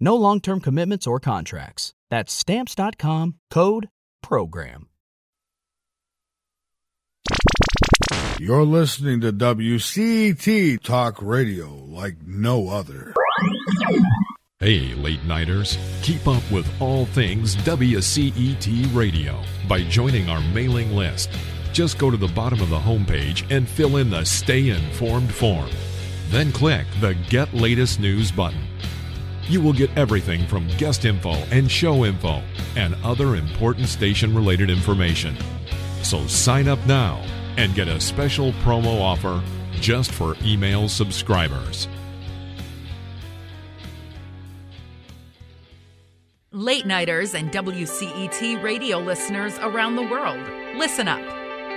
No long term commitments or contracts. That's Stamps.com code PROGRAM. You're listening to WCET Talk Radio like no other. Hey, late nighters, keep up with all things WCET Radio by joining our mailing list. Just go to the bottom of the homepage and fill in the Stay Informed form. Then click the Get Latest News button. You will get everything from guest info and show info and other important station related information. So sign up now and get a special promo offer just for email subscribers. Late Nighters and WCET radio listeners around the world, listen up.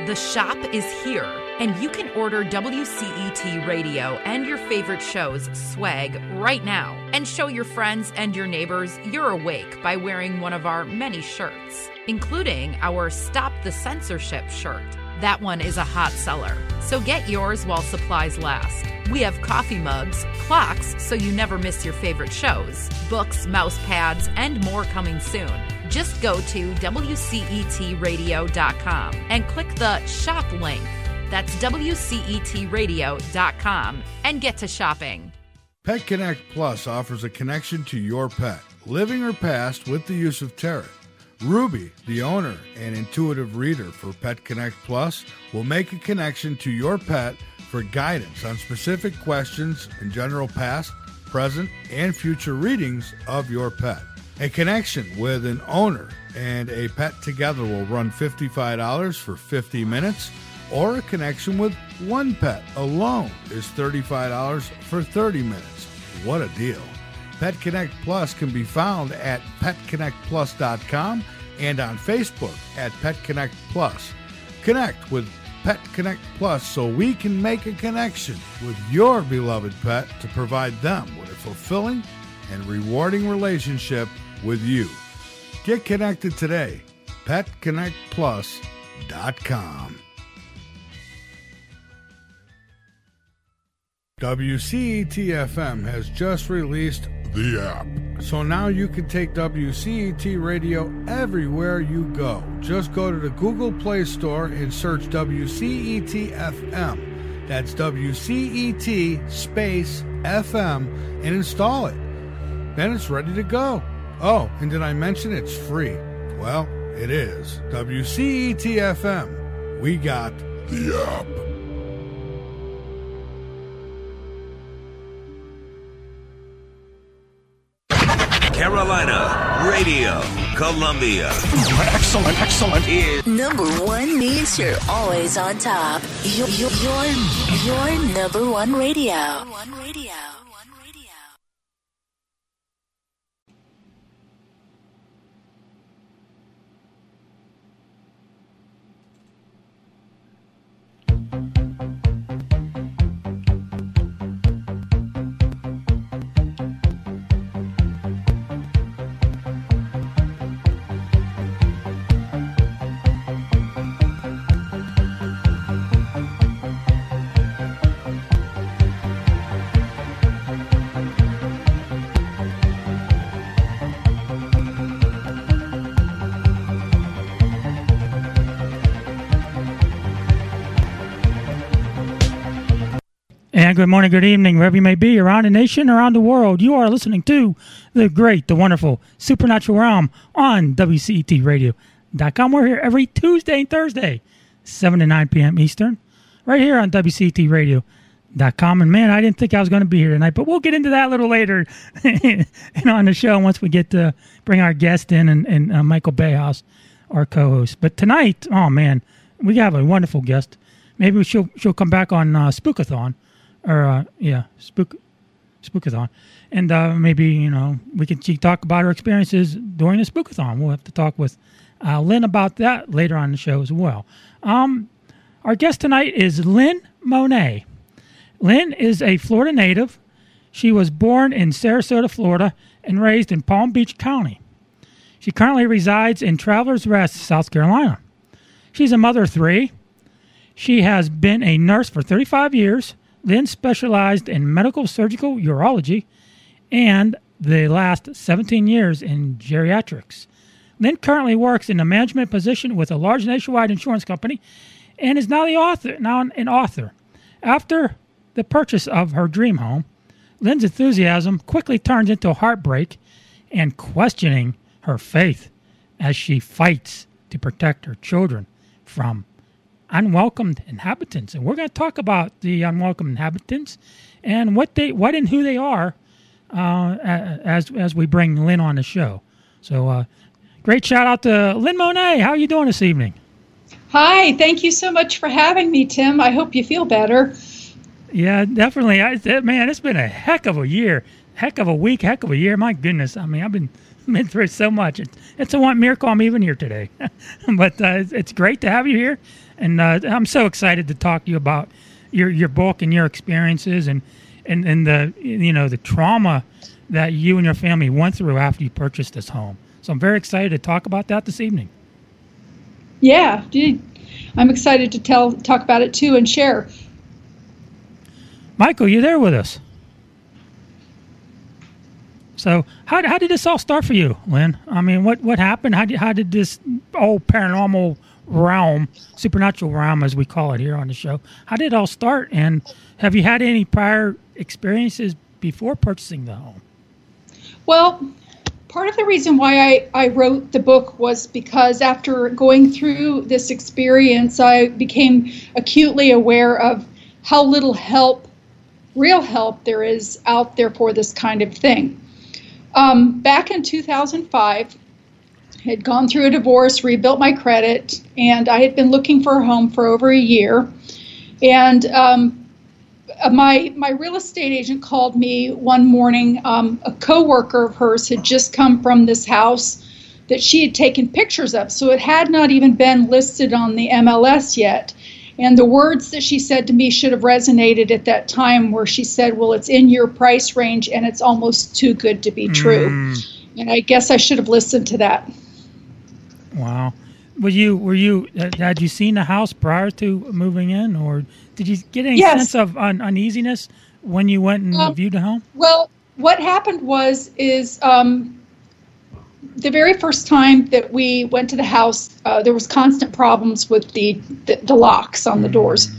The shop is here, and you can order WCET radio and your favorite shows swag right now and show your friends and your neighbors you're awake by wearing one of our many shirts, including our Stop the Censorship shirt. That one is a hot seller, so get yours while supplies last. We have coffee mugs, clocks so you never miss your favorite shows, books, mouse pads, and more coming soon. Just go to WCETradio.com and click the shop link. That's WCETradio.com and get to shopping. Pet Connect Plus offers a connection to your pet, living or past, with the use of Tarot. Ruby, the owner and intuitive reader for Pet Connect Plus, will make a connection to your pet for guidance on specific questions in general past, present, and future readings of your pet. A connection with an owner and a pet together will run $55 for 50 minutes, or a connection with one pet alone is $35 for 30 minutes. What a deal! Pet Connect Plus can be found at petconnectplus.com and on Facebook at Pet Connect Plus. Connect with Pet Connect Plus so we can make a connection with your beloved pet to provide them with a fulfilling and rewarding relationship with you. Get connected today. PetConnectPlus.com. WCET-FM has just released the app. So now you can take WCET radio everywhere you go. Just go to the Google Play Store and search WCET FM. That's WCET space FM and install it. Then it's ready to go. Oh, and did I mention it's free? Well, it is. WCET FM. We got the app. Carolina, Radio, Columbia. Excellent, excellent. Is Number one means you're always on top. You're, you're, you're, you're number one radio. Number One radio. And good morning, good evening, wherever you may be around the nation, around the world. You are listening to the great, the wonderful Supernatural Realm on WCETradio.com. We're here every Tuesday and Thursday, 7 to 9 p.m. Eastern, right here on WCETradio.com. And man, I didn't think I was going to be here tonight, but we'll get into that a little later and on the show once we get to bring our guest in and, and uh, Michael Bayhouse, our co host. But tonight, oh man, we have a wonderful guest. Maybe she'll, she'll come back on uh, Spookathon or uh, yeah, spook, spookathon, and uh, maybe you know we can talk about her experiences during the spookathon. We'll have to talk with uh, Lynn about that later on the show as well. Um, our guest tonight is Lynn Monet. Lynn is a Florida native. She was born in Sarasota, Florida, and raised in Palm Beach County. She currently resides in Travelers Rest, South Carolina. She's a mother of three. She has been a nurse for 35 years then specialized in medical surgical urology and the last 17 years in geriatrics. Lynn currently works in a management position with a large nationwide insurance company and is now the author now an author. After the purchase of her dream home, Lynn's enthusiasm quickly turns into heartbreak and questioning her faith as she fights to protect her children from unwelcomed inhabitants, and we're going to talk about the unwelcome inhabitants and what they, what and who they are, uh, as as we bring Lynn on the show. So, uh, great shout out to Lynn Monet. How are you doing this evening? Hi, thank you so much for having me, Tim. I hope you feel better. Yeah, definitely. I, man, it's been a heck of a year, heck of a week, heck of a year. My goodness, I mean, I've been been through so much. It's, it's a one miracle I'm even here today. but uh, it's great to have you here and uh, I'm so excited to talk to you about your your book and your experiences and and and the you know the trauma that you and your family went through after you purchased this home. So I'm very excited to talk about that this evening. Yeah, dude. I'm excited to tell talk about it too and share. Michael, you there with us? So how, how did this all start for you, Lynn? I mean, what, what happened? How did, how did this old paranormal realm, supernatural realm, as we call it here on the show. How did it all start? And have you had any prior experiences before purchasing the home? Well, part of the reason why I, I wrote the book was because after going through this experience, I became acutely aware of how little help, real help, there is out there for this kind of thing. Um, back in 2005, had gone through a divorce, rebuilt my credit, and I had been looking for a home for over a year. And um, uh, my my real estate agent called me one morning. Um, a coworker of hers had just come from this house that she had taken pictures of, so it had not even been listed on the MLS yet. And the words that she said to me should have resonated at that time, where she said, "Well, it's in your price range, and it's almost too good to be true." Mm. And I guess I should have listened to that. Wow. Were you were you had you seen the house prior to moving in, or did you get any yes. sense of un- uneasiness when you went and um, viewed the home? Well, what happened was is um, the very first time that we went to the house, uh, there was constant problems with the the, the locks on the mm. doors.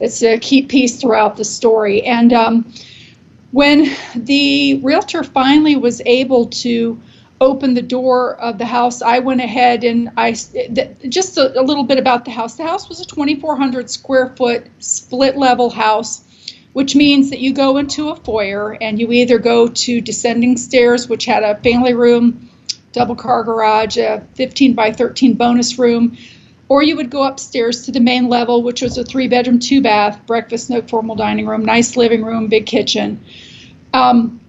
It's a key piece throughout the story, and um, when the realtor finally was able to opened the door of the house, I went ahead and I just a, a, little bit about the house. The house was a 2,400 square foot split level house, which means that you go into a foyer and you either go to descending stairs, which had a family room, double car garage, a 15 by 13 bonus room, or you would go upstairs to the main level, which was a three bedroom, two bath, breakfast no formal dining room, nice living room, big kitchen. Um,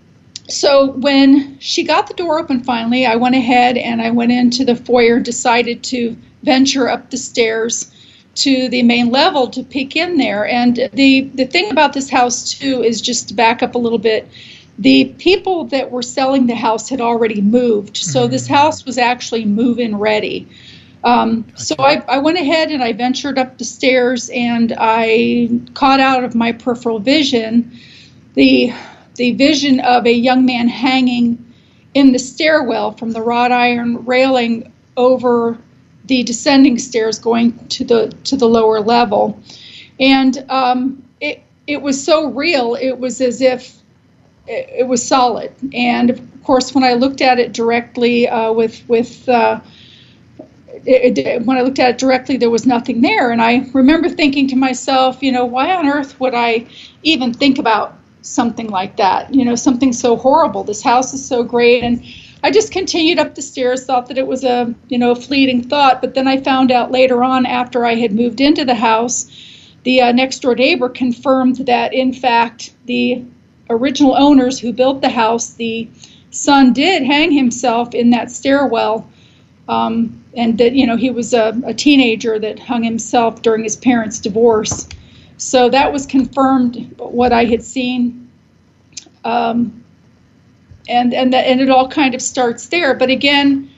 so when she got the door open finally, I went ahead and I went into the foyer decided to venture up the stairs to the main level to peek in there. And the the thing about this house too is just to back up a little bit. The people that were selling the house had already moved, so mm-hmm. this house was actually move-in ready. Um, gotcha. So I, I went ahead and I ventured up the stairs and I caught out of my peripheral vision the the vision of a young man hanging in the stairwell from the wrought iron railing over the descending stairs going to the to the lower level, and um, it it was so real. It was as if it, it, was solid. And of course, when I looked at it directly uh, with with uh, it, it, when I looked at it directly, there was nothing there. And I remember thinking to myself, you know, why on earth would I even think about something like that? You know, something so horrible. This house is so great, and I just continued up the stairs, thought that it was a you know a fleeting thought, but then I found out later on after I had moved into the house, the uh, next door neighbor confirmed that in fact the original owners who built the house, the son did hang himself in that stairwell, um, and that you know he was a, a teenager that hung himself during his parents' divorce. So that was confirmed what I had seen. Um, and and that and it all kind of starts there. But again,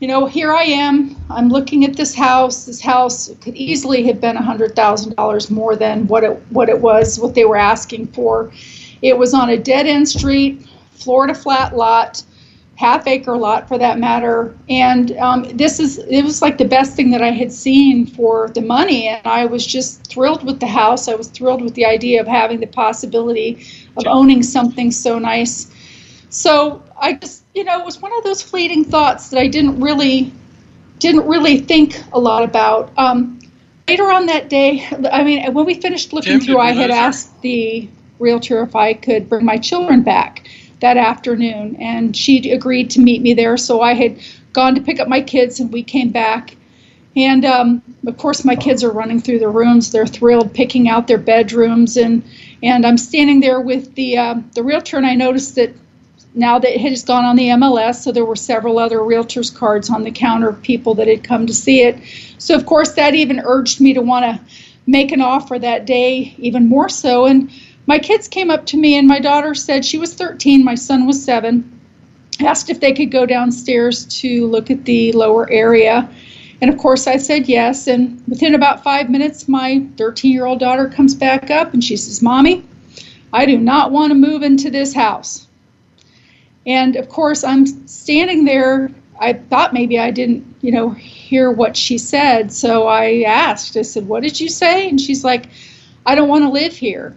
you know, here I am. I'm looking at this house. This house could easily have been hundred thousand dollars more than what it what it was, what they were asking for. It was on a dead end street, Florida flat lot, half acre lot for that matter. And um, this is it was like the best thing that I had seen for the money, and I was just thrilled with the house. I was thrilled with the idea of having the possibility of owning something so nice so I just, you know, it was one of those fleeting thoughts that I didn't really, didn't really think a lot about. Um, later on that day, I mean, when we finished looking Jim, through, I had asked the realtor if I could bring my children back that afternoon, and she agreed to meet me there. So I had gone to pick up my kids, and we came back. And um, of course, my kids are running through the rooms. They're thrilled, picking out their bedrooms, and and I'm standing there with the uh, the realtor, and I noticed that now that it has gone on the MLS, so there were several other realtors' cards on the counter of people that had come to see it. So, of course, that even urged me to want to make an offer that day, even more so. And my kids came up to me, and my daughter said she was 13, my son was seven, asked if they could go downstairs to look at the lower area. And of course, I said yes. And within about five minutes, my 13 year old daughter comes back up and she says, Mommy, I do not want to move into this house. And of course, I'm standing there. I thought maybe I didn't, you know, hear what she said. So I asked, I said, What did you say? And she's like, I don't want to live here.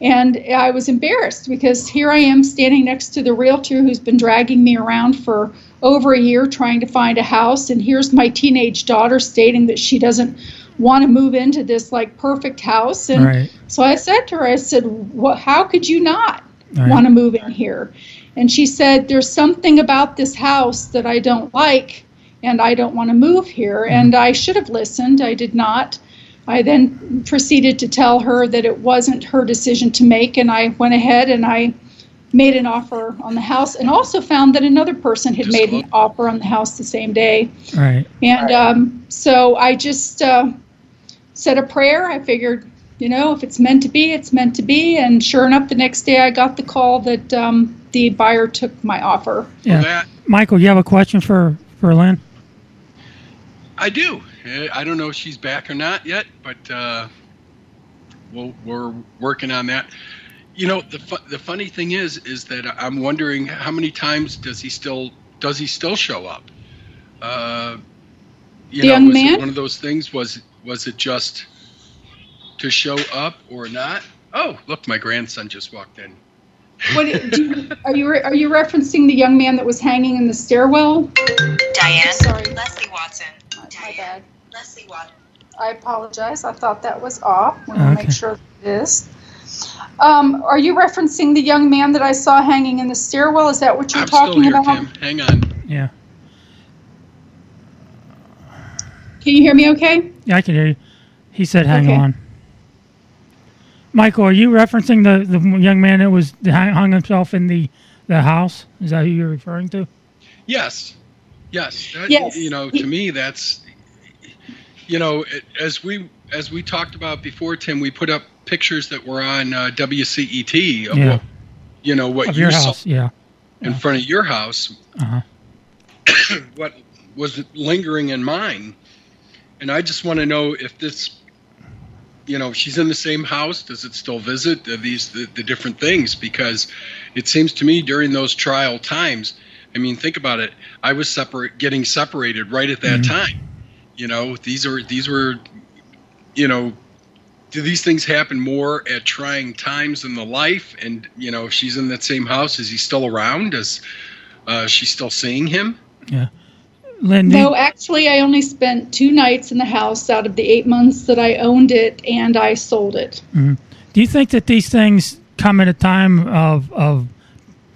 And I was embarrassed because here I am standing next to the realtor who's been dragging me around for over a year trying to find a house. And here's my teenage daughter stating that she doesn't want to move into this like perfect house. And right. so I said to her, I said, well, How could you not right. want to move in here? And she said, There's something about this house that I don't like, and I don't want to move here. Mm-hmm. And I should have listened. I did not. I then proceeded to tell her that it wasn't her decision to make, and I went ahead and I made an offer on the house and also found that another person had just made an offer on the house the same day. Right. And right. Um, so I just uh, said a prayer. I figured, you know, if it's meant to be, it's meant to be. And sure enough, the next day I got the call that um, the buyer took my offer. Yeah. That, Michael, you have a question for, for Lynn? I do. I don't know if she's back or not yet, but uh, we we are working on that. You know, the fu- the funny thing is, is that I'm wondering how many times does he still does he still show up? Uh, you the know, young man. one of those things was was it just to show up or not? Oh, look, my grandson just walked in. What you, are you are you referencing the young man that was hanging in the stairwell? Diane. Sorry, Leslie Watson my bad. Leslie Waters. I apologize. I thought that was off. We will make sure it is. Um, are you referencing the young man that I saw hanging in the stairwell? Is that what you're I'm talking here, about? Tim. Hang on. Yeah. Can you hear me okay? Yeah, I can hear you. He said, hang okay. on. Michael, are you referencing the, the young man that was hung himself in the, the house? Is that who you're referring to? Yes yes. That, Yes. You know, to me, that's you know, as we as we talked about before, Tim, we put up pictures that were on uh, WCET of Yeah. what you know what of you your saw house, yeah. in front of your house, Uh-huh. what was lingering in mine, and I just want to know if this. You know, she's in the same house. Does it still visit? Are these the, the different things? Because it seems to me during those trial times, I mean, think about it. I was separate, getting separated right at that Mhm. time. You know, these are these were, you know, do these things happen more at trying times in the life? And you know, if she's in that same house, is he still around? Is uh, she still seeing him? Yeah. Lynn, do you- No, actually, I only spent two nights in the house out of the eight months that I owned it, and I sold it. Mhm. Do you think that these things come at a time of of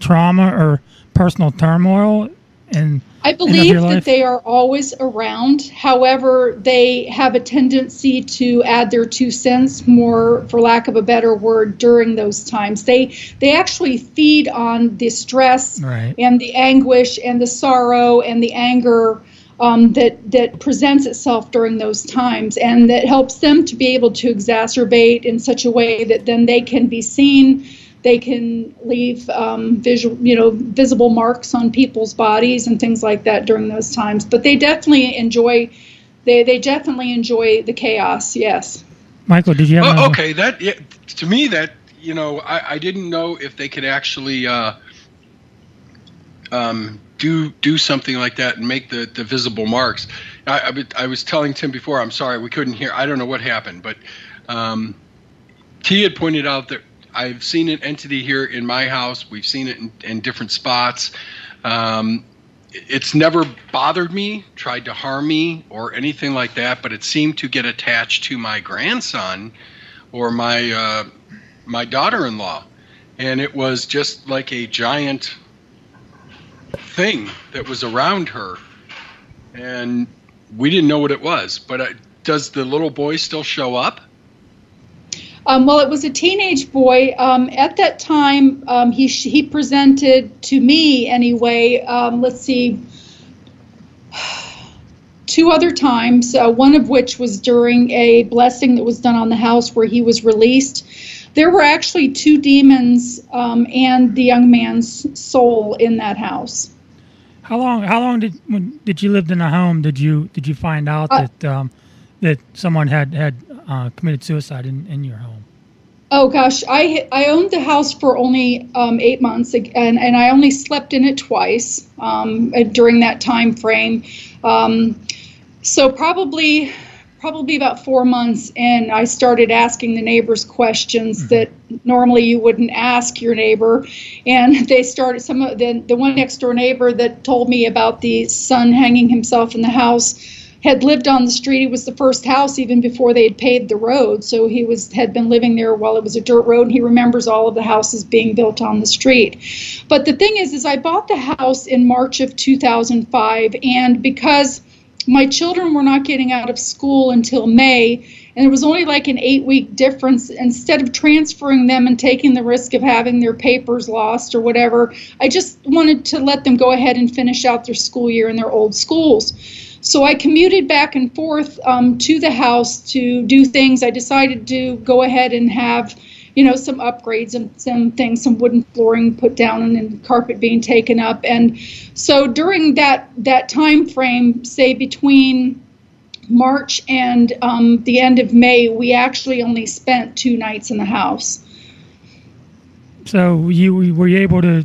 trauma or personal turmoil? And I believe that they are always around. However, they have a tendency to add their two cents more, for lack of a better word, during those times. They they actually feed on the stress Right. and the anguish and the sorrow and the anger um, that that presents itself during those times, and that helps them to be able to exacerbate in such a way that then they can be seen. They can leave um, visual, you know, visible marks on people's bodies and things like that during those times. But they definitely enjoy, they they definitely enjoy the chaos. Yes. Michael, did you have? Oh, another- okay, that yeah, to me that you know I, I didn't know if they could actually uh, um, do do something like that and make the, the visible marks. I, I, I was telling Tim before. I'm sorry we couldn't hear. I don't know what happened, but um, T had pointed out that I've seen an entity here in my house. We've seen it in, in different spots. Um, it's never bothered me, tried to harm me, or anything like that. But it seemed to get attached to my grandson or my uh, my daughter-in-law, and it was just like a giant thing that was around her, and we didn't know what it was. But uh, does the little boy still show up? Um, well, it was a teenage boy. Um, at that time, um, he he presented to me anyway. Um, let's see, two other times. Uh, one of which was during a blessing that was done on the house where he was released. There were actually two demons um, and the young man's soul in that house. How long? How long did when did you lived in a home? Did you did you find out Uh, that um, that someone had had uh, committed suicide in, in your home? Oh gosh, I I owned the house for only um, eight months, and and I only slept in it twice um, uh, during that time frame. Um, so probably probably about four months in, I started asking the neighbors questions that normally you wouldn't ask your neighbor, and they started some of the the one next door neighbor that told me about the son hanging himself in the house had lived on the street. It was the first house even before they had paved the road. So he was had been living there while it was a dirt road, and he remembers all of the houses being built on the street. But the thing is, is I bought the house in March of 2005, and because my children were not getting out of school until May, and it was only like an eight week difference. Instead of transferring them and taking the risk of having their papers lost or whatever, I just wanted to let them go ahead and finish out their school year in their old schools. So I commuted back and forth um, to the house to do things. I decided to go ahead and have, you know, some upgrades and some things, some wooden flooring put down and carpet being taken up. And so during that that time frame, say between March and um, the end of May, we actually only spent two nights in the house. So you were you able to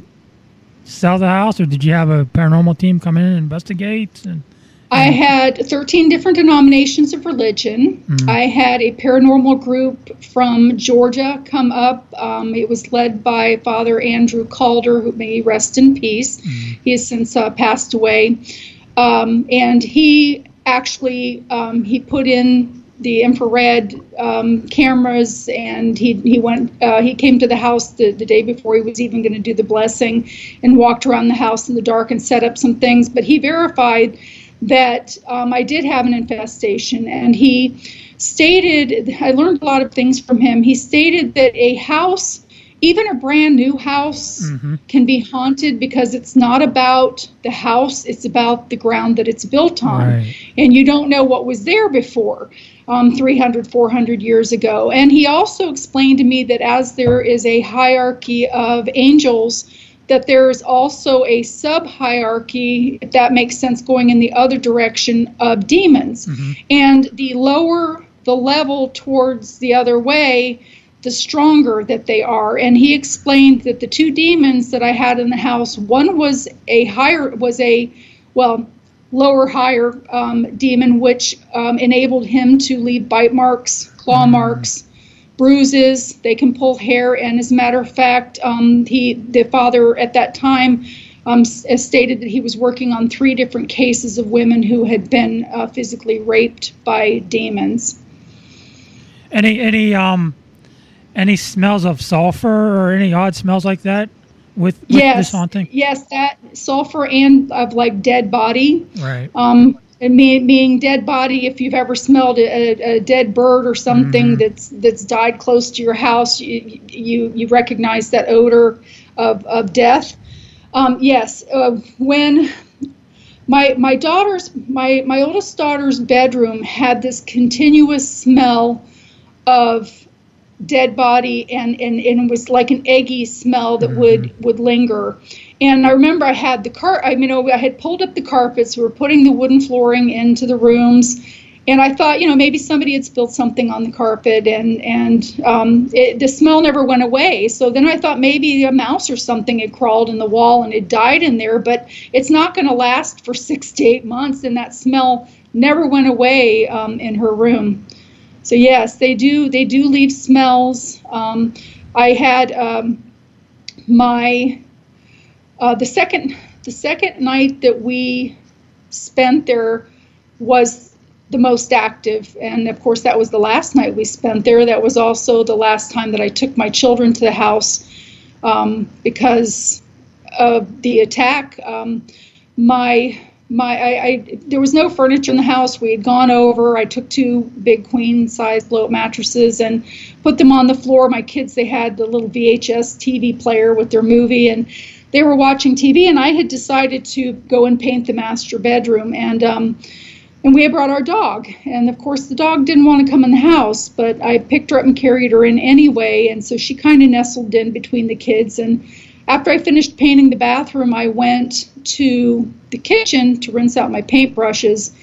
sell the house, or did you have a paranormal team come in and investigate? And I had 13 different denominations of religion. Mhm. I had a paranormal group from Georgia come up. Um, it was led by Father Andrew Calder, who may rest in peace. He has since uh, passed away. Um, and he actually um, he put in the infrared um, cameras and he, he went uh, he came to the house the, the day before he was even going to do the blessing and walked around the house in the dark and set up some things but he verified that um, I did have an infestation. And he stated, I learned a lot of things from him. He stated that a house, even a brand new house, Mm-hmm. can be haunted because it's not about the house, it's about the ground that it's built on. Right. And you don't know what was there before. Um, 300, 400 years ago. And he also explained to me that as there is a hierarchy of angels, that there's also a sub hierarchy, if that makes sense, going in the other direction of demons. And the lower the level towards the other way, the stronger that they are. And he explained that the two demons that I had in the house, one was a higher, was a, well, lower higher um, demon, which um, enabled him to leave bite marks, claw marks, bruises. They can pull hair, and as a matter of fact, um, he, the father at that time, um, stated that he was working on three different cases of women who had been uh, physically raped by demons. Any any um any smells of sulfur or any odd smells like that with, with yes, this haunting? yes, that sulfur and of like dead body. Right. Um, and me, being dead body, if you've ever smelled a, a dead bird or something that's that's died close to your house, you you, you recognize that odor of, of death. Um, yes, uh, when my my daughter's my my oldest daughter's bedroom had this continuous smell of dead body and, and, and it was like an eggy smell that would would linger and i remember i had the car i mean i had pulled up the carpets we were putting the wooden flooring into the rooms and i thought you know maybe somebody had spilled something on the carpet and and um, it, the smell never went away so then i thought maybe a mouse or something had crawled in the wall and it died in there but it's not going to last for six to eight months and that smell never went away um, in her room so yes, they do. They do leave smells. Um, I had um, my uh, the second the second night that we spent there was the most active, and of course that was the last night we spent there. That was also the last time that I took my children to the house um, because of the attack. Um, my my I, I there was no furniture in the house. We had gone over. I took two big queen size blow mattresses and put them on the floor. My kids they had the little VHS TV player with their movie and they were watching TV and I had decided to go and paint the master bedroom and um and we had brought our dog and of course the dog didn't want to come in the house but I picked her up and carried her in anyway and so she kind of nestled in between the kids and after I finished painting the bathroom, I went to the kitchen to rinse out my paintbrushes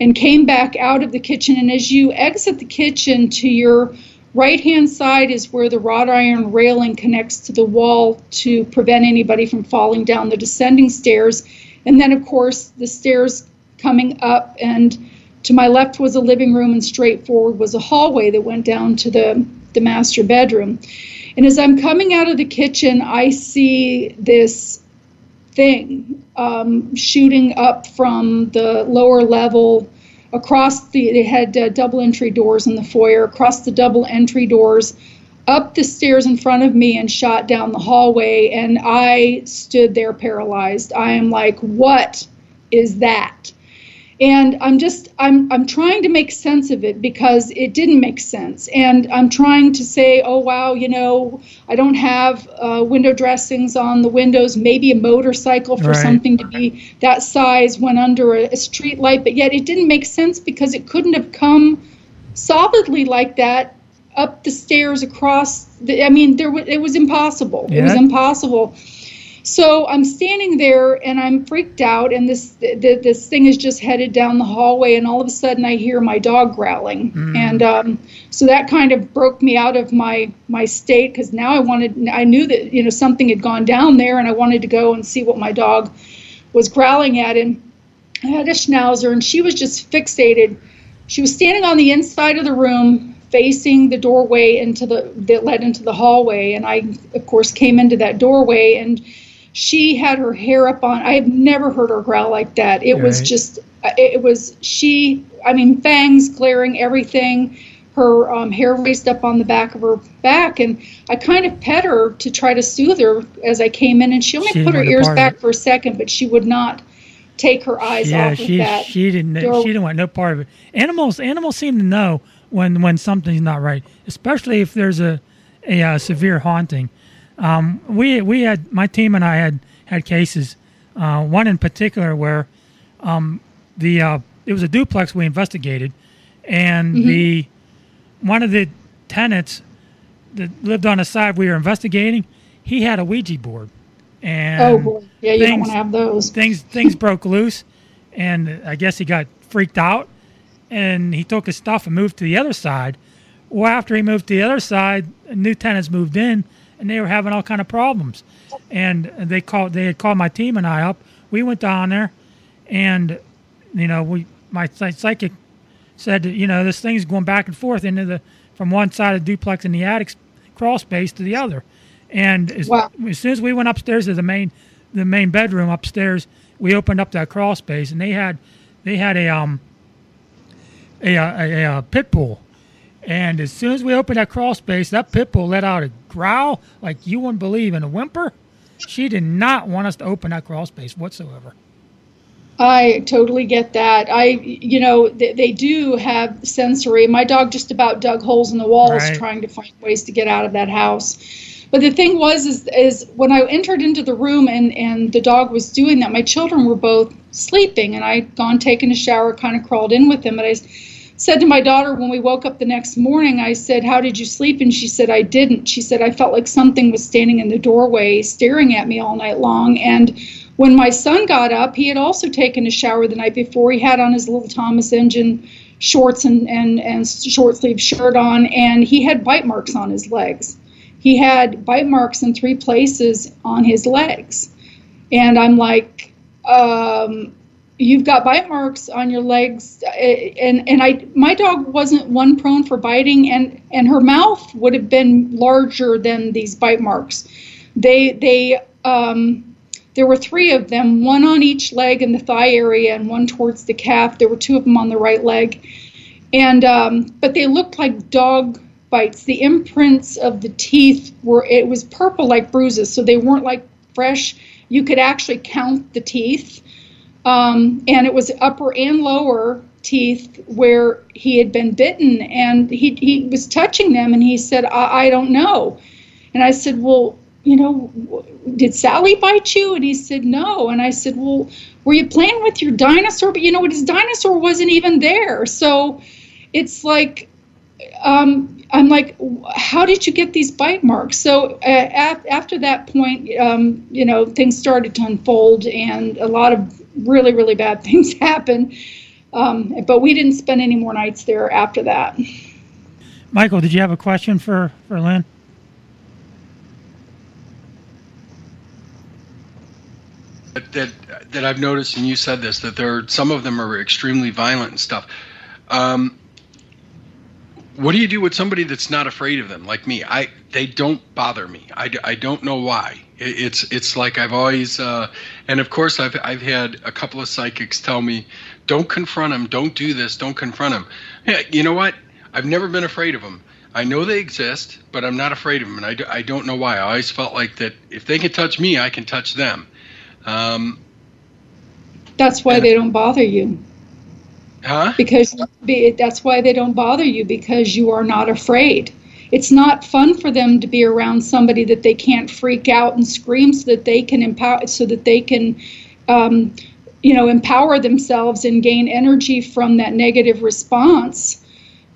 and came back out of the kitchen. And as you exit the kitchen, to your right hand side is where the wrought iron railing connects to the wall to prevent anybody from falling down the descending stairs. And then, of course, the stairs coming up, and to my left was a living room, and straight forward was a hallway that went down to the, the master bedroom. And as I'm coming out of the kitchen, I see this thing um, shooting up from the lower level across the, they had uh, double entry doors in the foyer, across the double entry doors, up the stairs in front of me and shot down the hallway. And I stood there paralyzed. I am like, what is that? And i'm just i'm i'm trying to make sense of it because it didn't make sense. And i'm trying to say oh wow you know i don't have uh, window dressings on the windows maybe a motorcycle for Right. something to be that size went under a, a street light. But yet it didn't make sense because it couldn't have come solidly like that up the stairs across the, i mean there wa- it was impossible. It was impossible so I'm standing there and I'm freaked out, and this th- this thing is just headed down the hallway, and all of a sudden I hear my dog growling, and um, so that kind of broke me out of my my state because now I wanted I knew that you know something had gone down there, and I wanted to go and see what my dog was growling at, and I had a schnauzer, and she was just fixated. She was standing on the inside of the room, facing the doorway into the that led into the hallway, and I, of course, came into that doorway, and she had her hair up on. I have never heard her growl like that. It was just, it was she. I mean, fangs glaring, everything. Her um, hair raised up on the back of her back, and I kind of pet her to try to soothe her as I came in, and she only She put her ears back for a second, but she would not take her eyes yeah, off she of that. she didn't door. she didn't want no part of it. Animals animals seem to know when when something's not right, especially if there's a a uh, severe haunting. Um, we we had my team and I had had cases. Uh, one in particular where um, the uh, it was a duplex we investigated, and Mm-hmm. the one of the tenants that lived on the side we were investigating, he had a Ouija board, and oh boy, yeah, you don't want to have those. things things broke loose, and I guess he got freaked out, and he took his stuff and moved to the other side. Well, after he moved to the other side, new tenants moved in, and they were having all kind of problems, and they called they had called my team and I up. We went down there, and you know we my psychic said you know this thing's going back and forth into the from one side of the duplex in the attic crawl space to the other, and as, Wow. as soon as we went upstairs to the main the main bedroom upstairs, we opened up that crawl space, and they had they had a um a a, a, a pit bull, and as soon as we opened that crawl space, that pit bull let out a growl like you wouldn't believe, and a whimper. She did not want us to open that crawl space whatsoever. I totally get that. I, you know, they, they do have sensory. My dog just about dug holes in the walls Right. trying to find ways to get out of that house. But the thing was, is, is when I entered into the room and, and the dog was doing that, my children were both sleeping, and I'd gone taken a shower, kind of crawled in with them. But I said to my daughter when we woke up the next morning, I said, "How did you sleep?" And she said, "I didn't." She said, "I felt like something was standing in the doorway, staring at me all night long." And when my son got up, he had also taken a shower the night before. He had on his little Thomas engine shorts and, and, and short sleeve shirt on, and he had bite marks on his legs. He had bite marks in three places on his legs. And I'm like, um, you've got bite marks on your legs. And and I my dog wasn't one prone for biting and and her mouth would have been larger than these bite marks. They they um there were three of them one on each leg in the thigh area and one towards the calf. There were two of them on the right leg. And um but they looked like dog bites. The imprints of the teeth were it was purple like bruises so they weren't like fresh. You could actually count the teeth um, and it was upper and lower teeth where he had been bitten and he, he was touching them and he said I, I don't know. And i said well you know did sally bite you? And he said no. And i said well were you playing with your dinosaur? But you know what his dinosaur wasn't even there. So it's like um, I'm like, how did you get these bite marks? So uh, af- after that point, um, you know, things started to unfold, and a lot of really, really bad things happen. Um, but we didn't spend any more nights there after that. Michael, did you have a question for for Lynn? that, that that I've noticed, and you said this, that there are, some of them are extremely violent and stuff. Um, what do you do with somebody that's not afraid of them, like me? I they don't bother me. i, I don't know why. It, it's it's like I've always, uh, and of course I've I've had a couple of psychics tell me, don't confront them, don't do this, don't confront them. Yeah, you know what? I've never been afraid of them. I know they exist, but I'm not afraid of them, and I, d- I don't know why. I always felt like that if they can touch me, I can touch them. Um, That's why they don't bother you. Huh? because be- that's why they don't bother you because you are not afraid. It's not fun for them to be around somebody that they can't freak out and scream so that they can empower so that they can um, you know empower themselves and gain energy from that negative response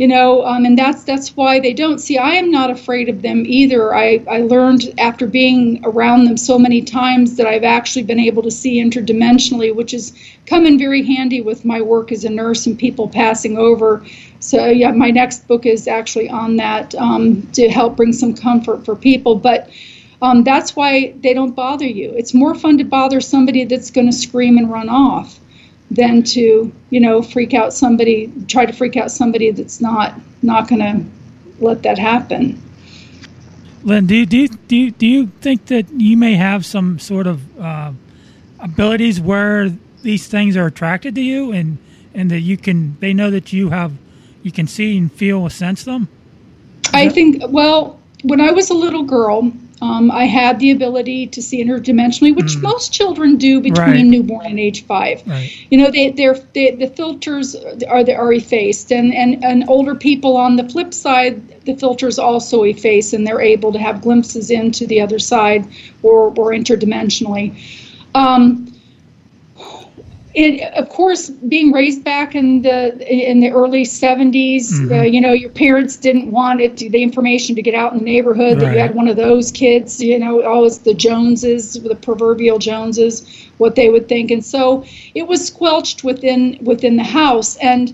you know um, and that's that's why they don't. See i am not afraid of them either. I, I learned after being around them so many times that i've actually been able to see interdimensionally which has come in very handy with my work as a nurse and people passing over. So yeah my next book is actually on that um, to help bring some comfort for people. But um, that's why they don't bother you. It's more fun to bother somebody that's going to scream and run off than to you know freak out somebody try to freak out somebody that's not not going to let that happen Lynn, do you, do you, do you, do you think that you may have some sort of uh, abilities where these things are attracted to you, and and that you can they know that you have you can see and feel and sense them? I think, well, when I was a little girl, Um, I had the ability to see interdimensionally, which mm. most children do between right. newborn and age five. Right. You know, they, they're, they, the filters are are effaced, and, and and older people on the flip side, the filters also efface, and they're able to have glimpses into the other side or or interdimensionally. Um, it, of course, being raised back in the in the early 70s, mm-hmm. uh, you know, your parents didn't want it to, the information to get out in the neighborhood right. that you had one of those kids. You know, always the Joneses, the proverbial Joneses, what they would think, and so it was squelched within within the house. And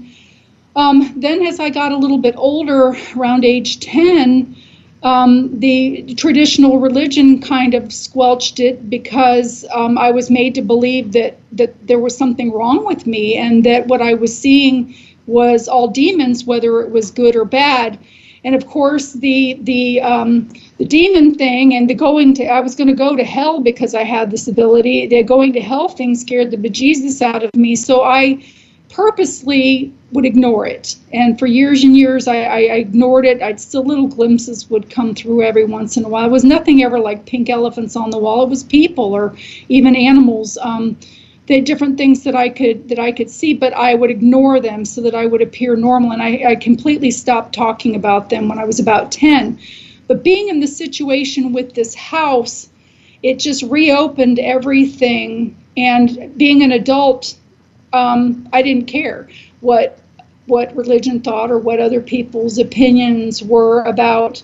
um, then, as I got a little bit older, around age 10 um, the traditional religion kind of squelched it because um, I was made to believe that that there was something wrong with me and that what I was seeing was all demons, whether it was good or bad. And of course, the the um, the demon thing and the going to I was going to go to hell because I had this ability. The going to hell thing scared the bejesus out of me. So I purposely would ignore it. And for years and years, I, I, ignored it. I'd still little glimpses would come through every once in a while. It was nothing ever like pink elephants on the wall. It was people or even animals. Um, the different things that I could that I could see, but I would ignore them so that I would appear normal. And I, I completely stopped talking about them when I was about ten. But being in the situation with this house, it just reopened everything. And being an adult um, I didn't care what what religion thought or what other people's opinions were about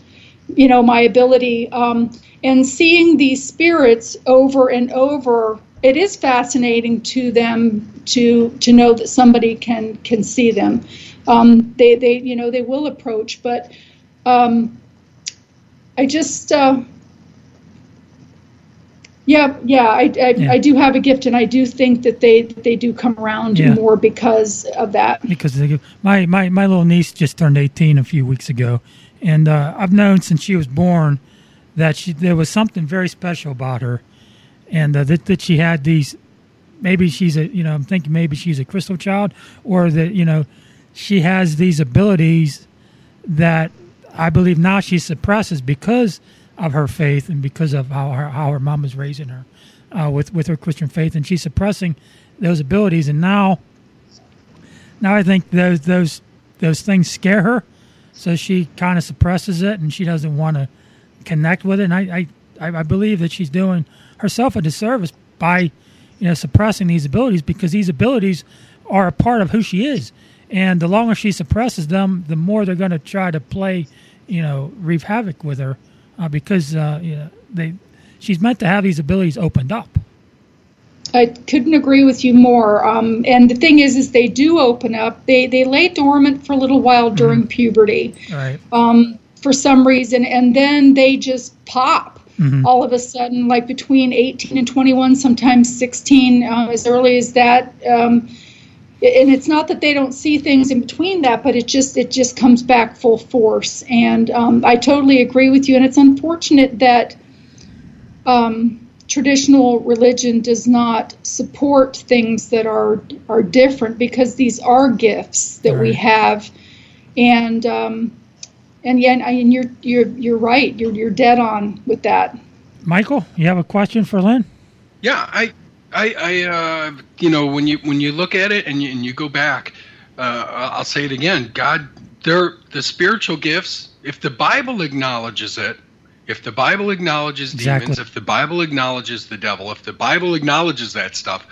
you know my ability. Um, and seeing these spirits over and over it is fascinating to them to to know that somebody can can see them. Um, they they you know they will approach but um, I just uh, yeah, yeah, I, I, yeah. I, do have a gift, and I do think that they they do come around yeah. more because of that. Because they, my my my little niece just turned eighteen a few weeks ago, and uh, I've known since she was born that she there was something very special about her, and uh, that that she had these. Maybe she's a you know I'm thinking maybe she's a crystal child, or that you know she has these abilities that I believe now she suppresses because of her faith and because of how her, how her mom was raising her uh, with with her Christian faith, and she's suppressing those abilities. And now, now I think those those those things scare her, so she kind of suppresses it, and she doesn't want to connect with it. And I, I I believe that she's doing herself a disservice by you know suppressing these abilities because these abilities are a part of who she is. And the longer she suppresses them, the more they're going to try to play, you know, wreak havoc with her uh, because uh, you know, they she's meant to have these abilities opened up. I couldn't agree with you more. Um, and the thing is, is they do open up. They they lay dormant for a little while mm-hmm. during mm-hmm. puberty, right? Um, for some reason, and then they just pop mm-hmm. all of a sudden, like between 18 and 21, sometimes 16, uh, as early as that. Um, and it's not that they don't see things in between that, but it just it just comes back full force. And um, I totally agree with you. And it's unfortunate that um, traditional religion does not support things that are are different because these are gifts that right. we have. And um, and yeah, and you're you're you're right. You're you're dead on with that. Michael, you have a question for Lynn? Yeah, I I, I uh, you know, when you when you look at it and you, and you go back, uh, I'll say it again. God, they're the spiritual gifts. If the Bible acknowledges it, if the Bible acknowledges exactly. demons, if the Bible acknowledges the devil, if the Bible acknowledges that stuff,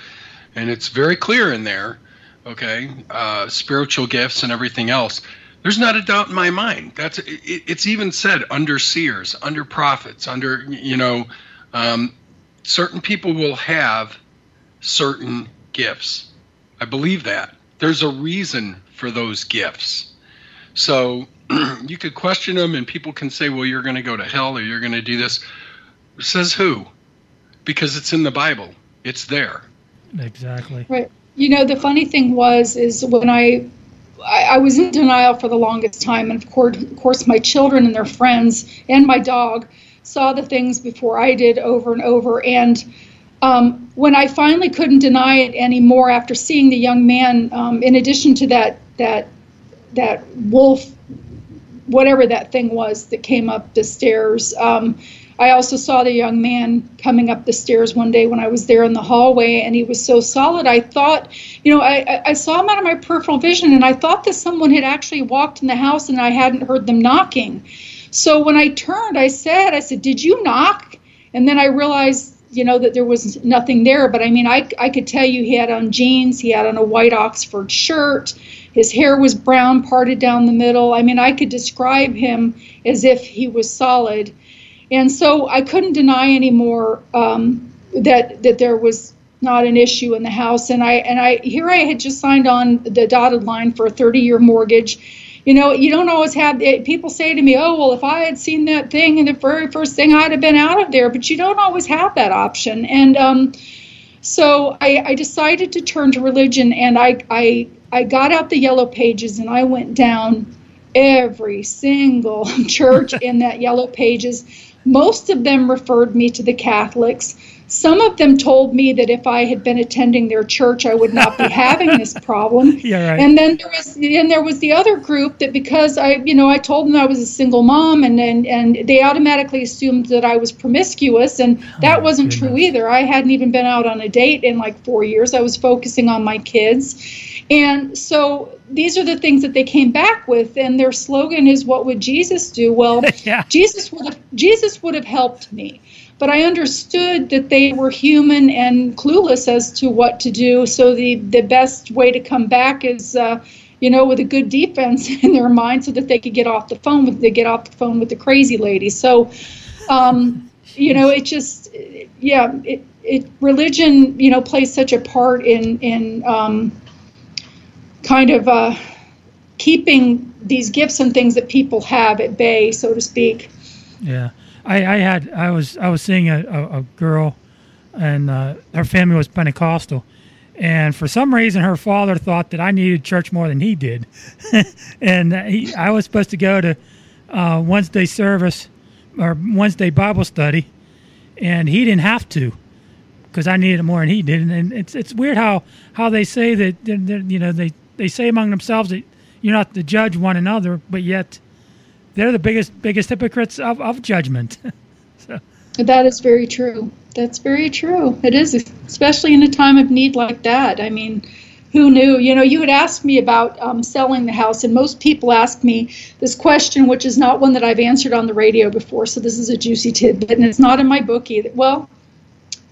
and it's very clear in there, okay, uh, spiritual gifts and everything else. There's not a doubt in my mind. That's it, it's even said under seers, under prophets, under you know, um, certain people will have certain gifts. I believe that. There's a reason for those gifts. So you could question them, and people can say, well, you're going to go to hell or you're going to do this. Says who? Because it's in the Bible, it's there. Exactly. Right. You know, the funny thing was, is when I I, was in denial for the longest time, and of course, of course, my children and their friends and my dog saw the things before I did over and over. And um, when I finally couldn't deny it anymore after seeing the young man, um, in addition to that that that wolf, whatever that thing was that came up the stairs, um, I also saw the young man coming up the stairs one day when I was there in the hallway, and he was so solid. I thought, you know, I, I saw him out of my peripheral vision, and I thought that someone had actually walked in the house and I hadn't heard them knocking. So when I turned, I said, I said, Did you knock? And then I realized, you know, that there was nothing there. But I mean, I, I could tell you he had on jeans, he had on a white Oxford shirt, his hair was brown, parted down the middle. I mean, I could describe him as if he was solid. And so I couldn't deny anymore um, that that there was not an issue in the house. And I and I here I had just signed on the dotted line for a 30-year mortgage. You know, you don't always have people say to me, "Oh, well, if I had seen that thing and the very first thing, I'd have been out of there." But you don't always have that option. And um, so I, I decided to turn to religion, and I I I got out the yellow pages and I went down every single church in that yellow pages most of them referred me to the Catholics. Some of them told me that if I had been attending their church, I would not be having this problem. Yeah, right. And then there was, and there was the other group that because I, you know, I told them I was a single mom, and and, and they automatically assumed that I was promiscuous, and oh, that oh, wasn't goodness. true either. I hadn't even been out on a date in like four years. I was focusing on my kids, and so these are the things that they came back with, and their slogan is "What would Jesus do?" Well, yeah. Jesus would have Jesus would have helped me, but I understood that they were human and clueless as to what to do. So the the best way to come back is. Uh, you know, with a good defense in their mind, so that they could get off the phone with they get off the phone with the crazy lady. So, um, you know, it just, yeah, it, it religion, you know, plays such a part in in um, kind of uh, keeping these gifts and things that people have at bay, so to speak. Yeah, I, I had I was I was seeing a, a, a girl, and uh, her family was Pentecostal, and for some reason her father thought that I needed church more than he did, and he, I was supposed to go to uh, Wednesday service or Wednesday Bible study, and he didn't have to because I needed it more than he did. And it's it's weird how how they say that you know they they say among themselves that you're not to judge one another, but yet they're the biggest biggest hypocrites of, of judgment. so. That is very true. That's very true. It is, especially in a time of need like that. I mean, who knew? You know, you had asked me about um, selling the house, and most people ask me this question, which is not one that I've answered on the radio before. So this is a juicy tidbit, and it's not in my book either. Well,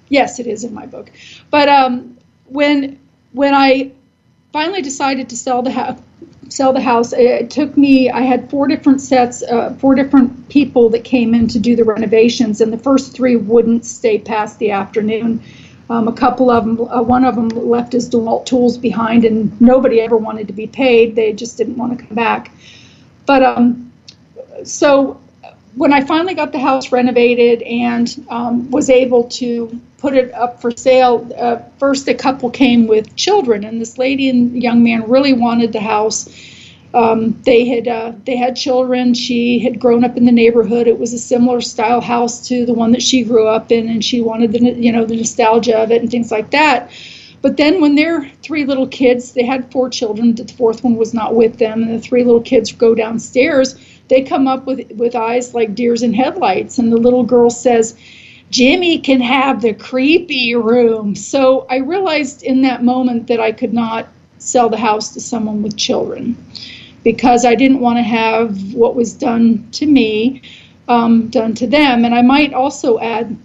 yes, it is in my book. But um, when when I finally decided to sell the house. Sell the house. It took me. I had four different sets, uh, four different people that came in to do the renovations, and the first three wouldn't stay past the afternoon. Um, a couple of them, uh, one of them left his DeWalt tools behind, and nobody ever wanted to be paid. They just didn't want to come back. But um, so when I finally got the house renovated and um, was able to put it up for sale, uh, first a couple came with children, and this lady and young man really wanted the house. Um, they had uh, they had children. She had grown up in the neighborhood. It was a similar style house to the one that she grew up in, and she wanted the you know the nostalgia of it and things like that. But then when their three little kids, they had four children. The fourth one was not with them, and the three little kids go downstairs they come up with with eyes like deers in headlights and the little girl says Jimmy can have the creepy room. So I realized in that moment that I could not sell the house to someone with children because I didn't want to have what was done to me um, done to them. And I might also add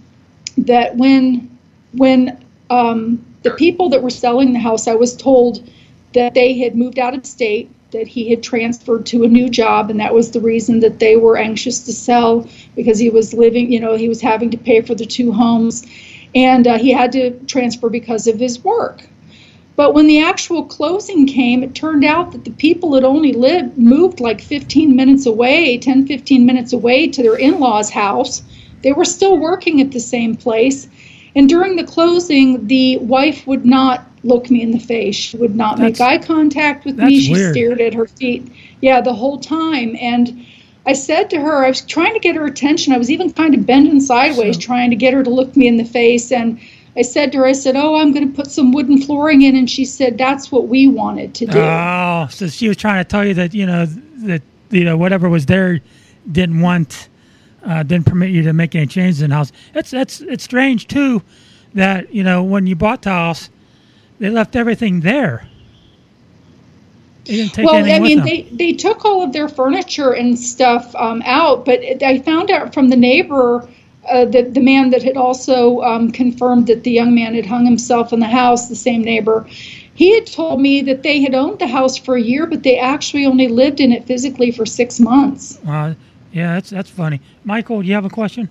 that when when um, the people that were selling the house, I was told that they had moved out of state that he had transferred to a new job, and that was the reason that they were anxious to sell because he was living, you know, he was having to pay for the two homes, and uh, he had to transfer because of his work. But when the actual closing came, it turned out that the people had only lived, moved like 15 minutes away, 10, 15 minutes away to their in law's house. They were still working at the same place. And during the closing, the wife would not look me in the face. She would not that's, make eye contact with me. She weird. stared at her feet. Yeah, the whole time. And I said to her, I was trying to get her attention. I was even kind of bending sideways, so. trying to get her to look me in the face. And I said to her, I said, Oh, I'm going to put some wooden flooring in. And she said, That's what we wanted to do. Oh, so she was trying to tell you that, you know, that, you know, whatever was there didn't want uh, didn't permit you to make any changes in the house. It's it's it's strange too that you know when you bought the house, they left everything there. They didn't take well, I mean, they, they took all of their furniture and stuff um, out, but I found out from the neighbor, uh, the, the man that had also um, confirmed that the young man had hung himself in the house, the same neighbor, he had told me that they had owned the house for a year, but they actually only lived in it physically for six months. Uh, yeah, that's that's funny. Michael, do you have a question?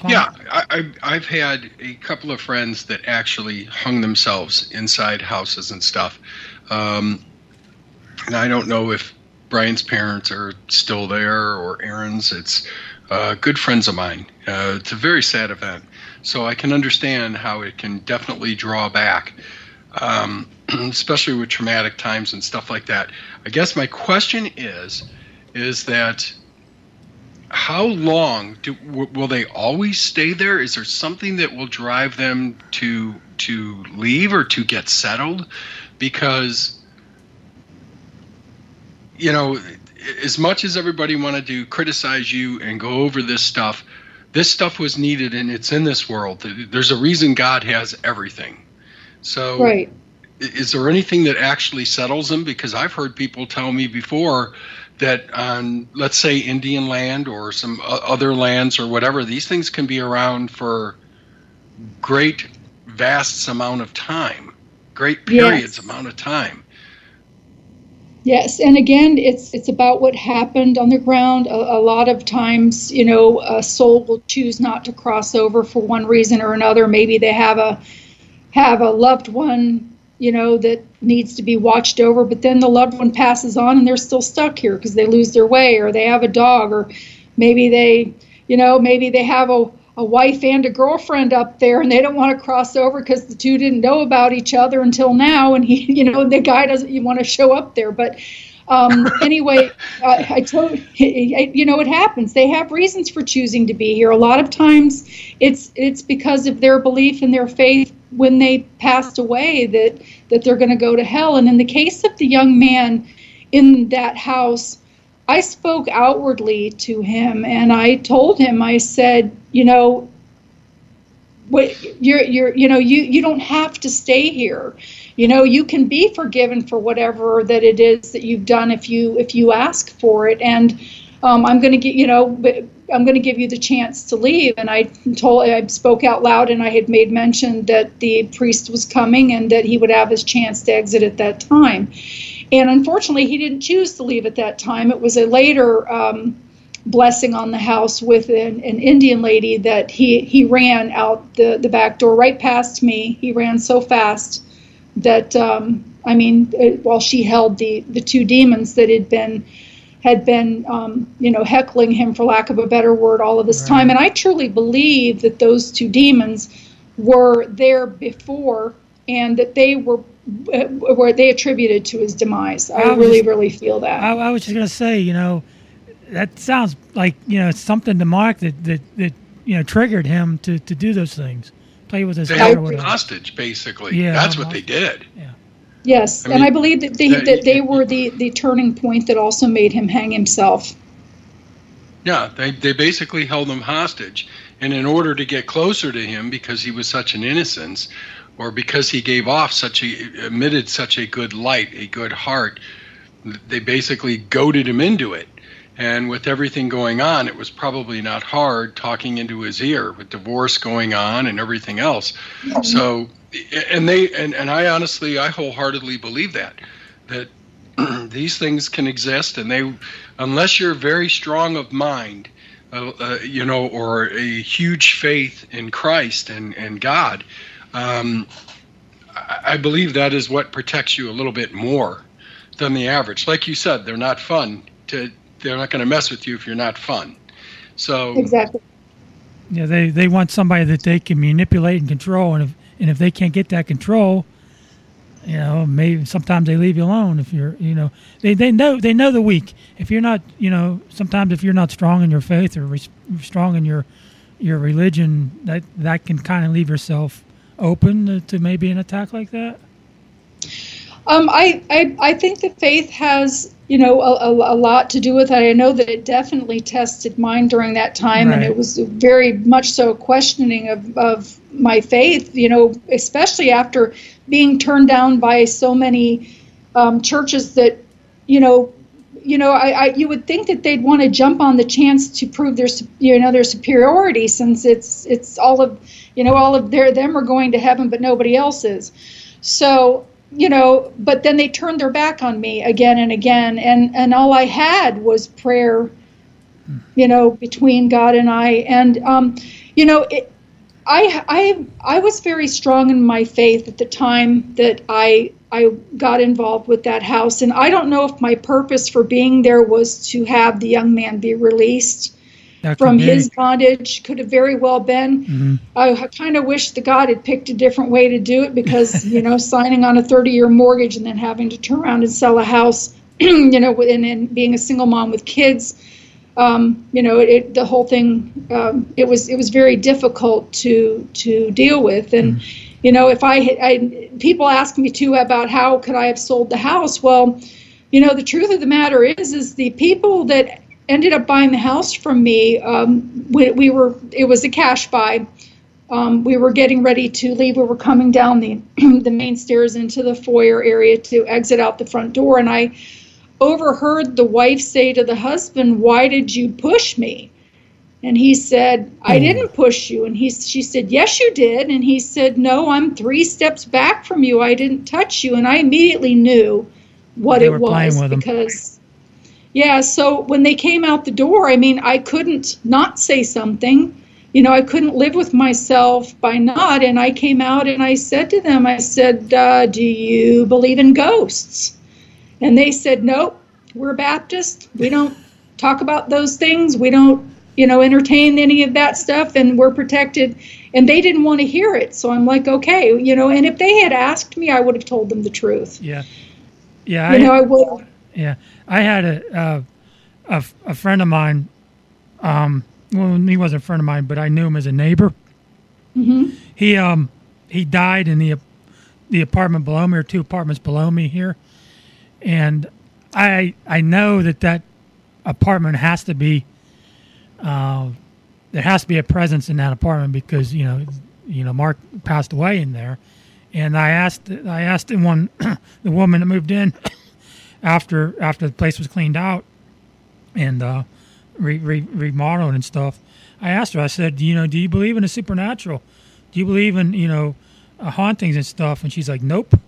Comment? Yeah, I, I've had a couple of friends that actually hung themselves inside houses and stuff. Um, and I don't know if Brian's parents are still there or Aaron's. It's uh, good friends of mine. Uh, it's a very sad event. So I can understand how it can definitely draw back, um, especially with traumatic times and stuff like that. I guess my question is, is that how long do w- will they always stay there? Is there something that will drive them to to leave or to get settled? Because you know, as much as everybody wanted to criticize you and go over this stuff, this stuff was needed and it's in this world. There's a reason God has everything. So Right. is there anything that actually settles them? Because I've heard people tell me before that on, let's say, Indian land or some other lands or whatever, these things can be around for great, vast amount of time, great periods Yes. amount of time. Yes, and again, it's it's about what happened on the ground. A, a lot of times, you know, a soul will choose not to cross over for one reason or another. Maybe they have a have a loved one, you know, that needs to be watched over, but then the loved one passes on and they're still stuck here because they lose their way, or they have a dog, or maybe they, you know, maybe they have a a wife and a girlfriend up there and they don't want to cross over because the two didn't know about each other until now and he you know the guy doesn't you want to show up there. But um, anyway I, I told you know it happens. They have reasons for choosing to be here. A lot of times it's it's because of their belief and their faith when they passed away that that they're going to go to hell. And in the case of the young man in that house I spoke outwardly to him and I told him, I said, you know, what you're you're you know you you don't have to stay here you know you can be forgiven for whatever that it is that you've done if you if you ask for it. And um, i'm going to get you know i'm going to give you the chance to leave. And i told i spoke out loud and i had made mention that the priest was coming and that he would have his chance to exit at that time. And unfortunately he didn't choose to leave at that time. It was a later um, blessing on the house with an, an Indian lady that he he ran out the the back door right past me. He ran so fast that um, I mean, it, while she held the the two demons that had been had been um, you know heckling him for lack of a better word all of this Right. time, and I truly believe that those two demons were there before and that they were uh, were they attributed to his demise. I I really just- really feel that. I, I was just gonna say, you know, that sounds like you know something to Mark that that, that you know triggered him to, to do those things, play with his They heart held him hostage, basically. Yeah, That's what uh-huh. they did. Yeah. Yes, I and I believe that they, that- that they were the, the turning point that also made him hang himself. Yeah, they, they basically held him hostage. And in order to get closer to him, because he was such an innocence, or because he gave off such a, emitted such a good light, a good heart, they basically goaded him into it. And with everything going on, it was probably not hard talking into his ear with divorce going on and everything else. So, and they, and, and I honestly, I wholeheartedly believe that, that these things can exist and they, unless you're very strong of mind, uh, uh, you know, or a huge faith in Christ and, and God, um, I, I believe that is what protects you a little bit more than the average. Like you said, they're not fun to, they're not going to mess with you if you're not fun. So Exactly. Yeah, they they want somebody that they can manipulate and control, and if and if they can't get that control, you know, maybe sometimes they leave you alone. If you're, you know, they they know they know the weak. If you're not, you know, sometimes if you're not strong in your faith or res- strong in your your religion, that that can kind of leave yourself open to, to maybe an attack like that. Um, I, I, I think that faith has you know, a, a, a, lot to do with it. I know that it definitely tested mine during that time, right. and it was very much so questioning of, of my faith, you know, especially after being turned down by so many um, churches that, you know, you know, I, I, you would think that they'd want to jump on the chance to prove their, you know, their superiority, since it's it's all of, you know, all of their them are going to heaven, but nobody else is. So you know, but then they turned their back on me again and again, and and all I had was prayer, you know, between God and I, and um, you know, it, I I I was very strong in my faith at the time that I I got involved with that house, and I don't know if my purpose for being there was to have the young man be released from his bondage could have very well been. Mm-hmm. I kind of wish the God had picked a different way to do it because, you know, signing on a 30 year mortgage and then having to turn around and sell a house, you know, and, and being a single mom with kids, um, you know, it, the whole thing, um, it was it was very difficult to to deal with. And, mm-hmm. you know, if I, I, people ask me too about how could I have sold the house? Well, you know, the truth of the matter is, is the people that ended up buying the house from me. Um, we, we, were it was a cash buy. Um, we were getting ready to leave. We were coming down the the main stairs into the foyer area to exit out the front door, and I overheard the wife say to the husband, "Why did you push me?" And he said, "I hmm. didn't push you." And he she said, "Yes, you did." And he said, "No, I'm three steps back from you. I didn't touch you." And I immediately knew what they it was because yeah, so when they came out the door, I mean, I couldn't not say something. You know, I couldn't live with myself by not. And I came out and I said to them, I said, uh, Do you believe in ghosts? And they said, Nope, we're Baptist. We don't talk about those things. We don't, you know, entertain any of that stuff. And we're protected. And they didn't want to hear it. So I'm like, Okay, you know, and if they had asked me, I would have told them the truth. Yeah. Yeah. You I, know, I would. Yeah. I had a uh, a, a friend of mine. Um, well, he wasn't a friend of mine, but I knew him as a neighbor. Mm-hmm. He um he died in the the apartment below me, or two apartments below me here, and I I know that that apartment has to be. Uh, there has to be a presence in that apartment because you know you know Mark passed away in there, and I asked I asked the one the woman that moved in after after the place was cleaned out and uh, re, re, remodeled and stuff, I asked her. I said, "You know, do you believe in the supernatural? Do you believe in you know uh, hauntings and stuff?" And she's like, "Nope."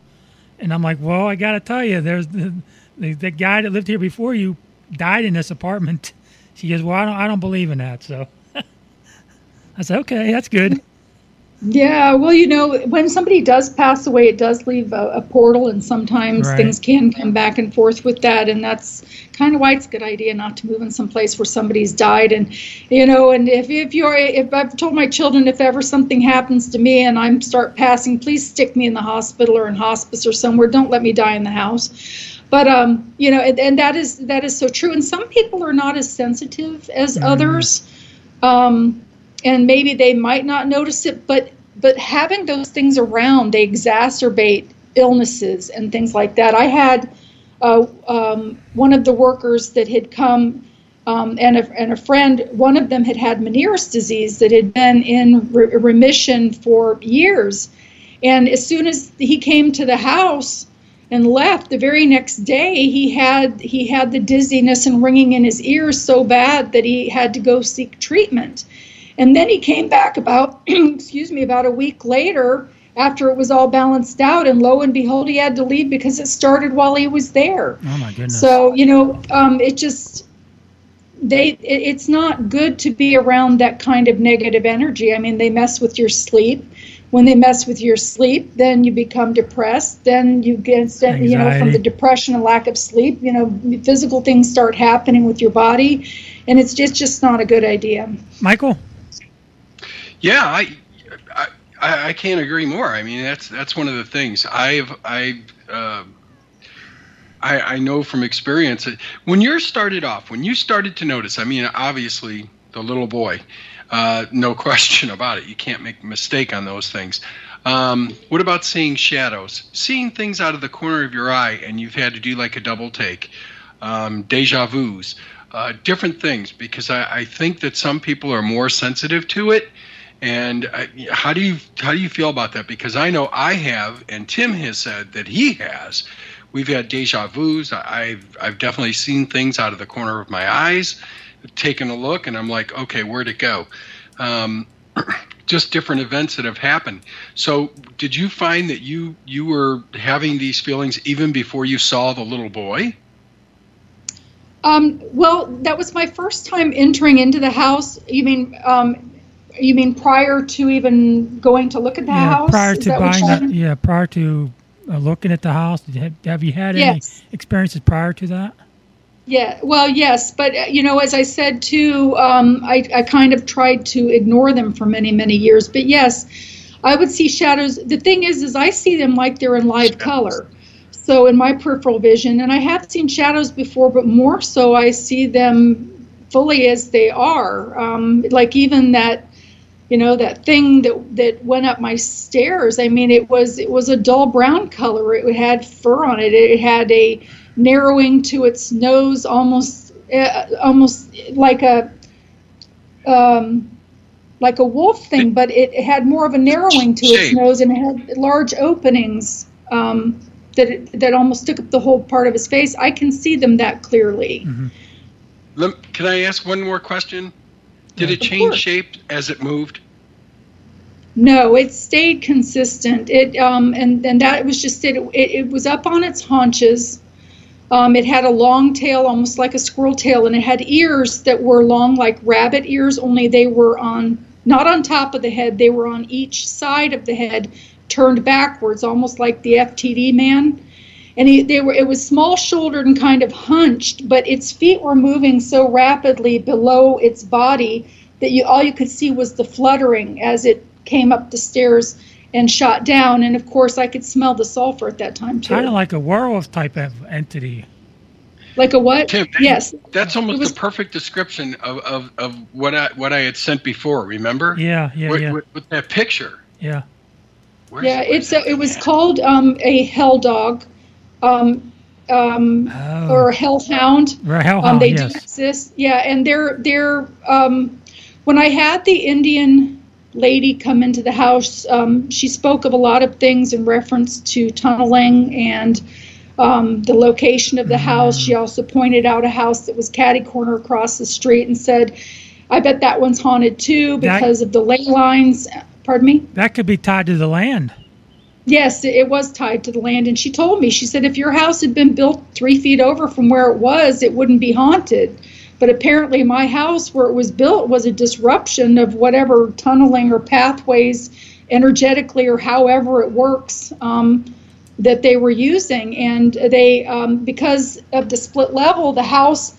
And I'm like, "Well, I got to tell you, there's the, the, the guy that lived here before you died in this apartment." She goes, "Well, I don't I don't believe in that." So I said, "Okay, that's good." Yeah, well, you know, when somebody does pass away, it does leave a, a portal, and sometimes right. things can come back and forth with that, and that's kind of why it's a good idea not to move in some place where somebody's died. And you know, and if if you're, if I've told my children, if ever something happens to me and I'm start passing, please stick me in the hospital or in hospice or somewhere. Don't let me die in the house. But um, you know, and, and that is that is so true. And some people are not as sensitive as mm. others. Um, and maybe they might not notice it, but but having those things around, they exacerbate illnesses and things like that. I had uh, um, one of the workers that had come um, and, a, and a friend, one of them had had Meniere's disease that had been in re- remission for years. And as soon as he came to the house and left, the very next day he had he had the dizziness and ringing in his ears so bad that he had to go seek treatment. And then he came back about, excuse me, about a week later after it was all balanced out. And lo and behold, he had to leave because it started while he was there. Oh, my goodness. So, you know, um, it just, they, it, it's not good to be around that kind of negative energy. I mean, they mess with your sleep. When they mess with your sleep, then you become depressed. Then you get, Anxiety. you know, from the depression and lack of sleep, you know, physical things start happening with your body, and it's just just not a good idea. Michael, yeah, I, I, I can't agree more. I mean, that's that's one of the things I've I. Uh, I, I know from experience when you're started off, when you started to notice, I mean, obviously the little boy, uh, no question about it. You can't make a mistake on those things. Um, what about seeing shadows? Seeing things out of the corner of your eye, and you've had to do like a double take. um, deja vu's, uh, different things, because I, I think that some people are more sensitive to it. And how do you how do you feel about that? Because I know I have, and Tim has said that he has. We've had deja vu's. I've I've definitely seen things out of the corner of my eyes, taken a look, and I'm like, okay, where'd it go? Um, just different events that have happened. So, did you find that you you were having these feelings even before you saw the little boy? Um, well, that was my first time entering into the house. You mean, um, you mean prior to even going to look at the yeah, house? prior Is to that buying you're that. Yeah, prior to uh, looking at the house. Did you have, have you had Yes. any experiences prior to that? Yeah, well, yes, but uh, you know, as I said too, um, I, I kind of tried to ignore them for many, many years. But yes, I would see shadows. The thing is, is I see them like they're in live color. So in my peripheral vision, and I have seen shadows before, but more so, I see them fully as they are. Um, like even that, you know, that thing that that went up my stairs. I mean, it was it was a dull brown color. It had fur on it. It had a narrowing to its nose, almost uh, almost like a um, like a wolf thing, but it had more of a narrowing to its nose and it had large openings um, that it, that almost took up the whole part of his face. I can see them that clearly. Lem- Can I ask one more question? Did it change shape as it moved? No, it stayed consistent. It um and and that was just it. It, it was up on its haunches. Um, it had a long tail, almost like a squirrel tail, and it had ears that were long like rabbit ears. Only they were on not on top of the head; they were on each side of the head, turned backwards, almost like the FTD man. And he, they were. It was small-shouldered and kind of hunched, but its feet were moving so rapidly below its body that you all you could see was the fluttering as it came up the stairs and shot down. And of course, I could smell the sulfur at that time too. Kind of like a werewolf type of entity. Like a what? Tim, that- yes. That's almost was- the perfect description of, of, of what I what I had sent before. Remember? Yeah, yeah, with, yeah. With, with that picture. Yeah. Where's- yeah, where's it's a, it was called um, a hell dog, um, um, Oh. or hellhound. Or a Um, hellhound, they yes. do exist. Yeah, and they're they're um, when I had the Indian lady come into the house, um, she spoke of a lot of things in reference to tunneling and um, the location of the house. She also pointed out a house that was catty corner across the street and said, "I bet that one's haunted too That- because of the ley lines." Pardon me. That could be tied to the land. Yes, it- was tied to the land. And she told me, she said, if your house had been built three feet over from where it was, it wouldn't be haunted. But apparently, my house, where it was built, was a disruption of whatever tunneling or pathways, energetically or however it works, um, that they were using. And they, um, because of the split level, the house,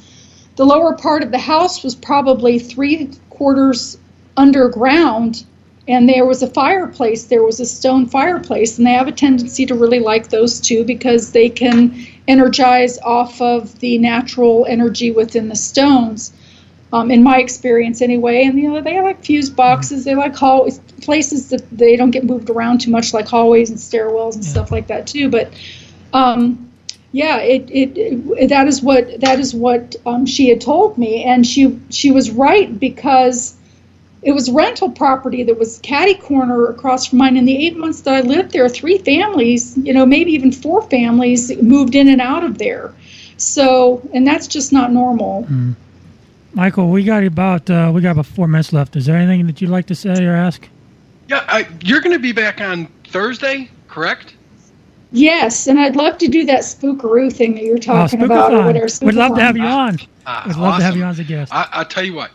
the lower part of the house was probably three quarters underground and there was a fireplace there was a stone fireplace and they have a tendency to really like those too because they can energize off of the natural energy within the stones um, in my experience anyway. And you know they like fuse boxes they like hall places that they don't get moved around too much like hallways and stairwells and stuff like that too. But um, yeah, it, it, it that is what that is what um, she had told me, and she she was right because it was rental property that was catty corner across from mine. In the eight months that I lived there, three families, you know, maybe even four families moved in and out of there. So, and that's just not normal. Michael, we got about uh, we got about four minutes left. Is there anything that you'd like to say or ask? Yeah, I, you're going to be back on Thursday, correct? Yes, and I'd love to do that spookaroo thing that you're talking oh, about, or whatever. We'd love to have you on. Ah, We'd love to have you on as a guest. I, I'll tell you what.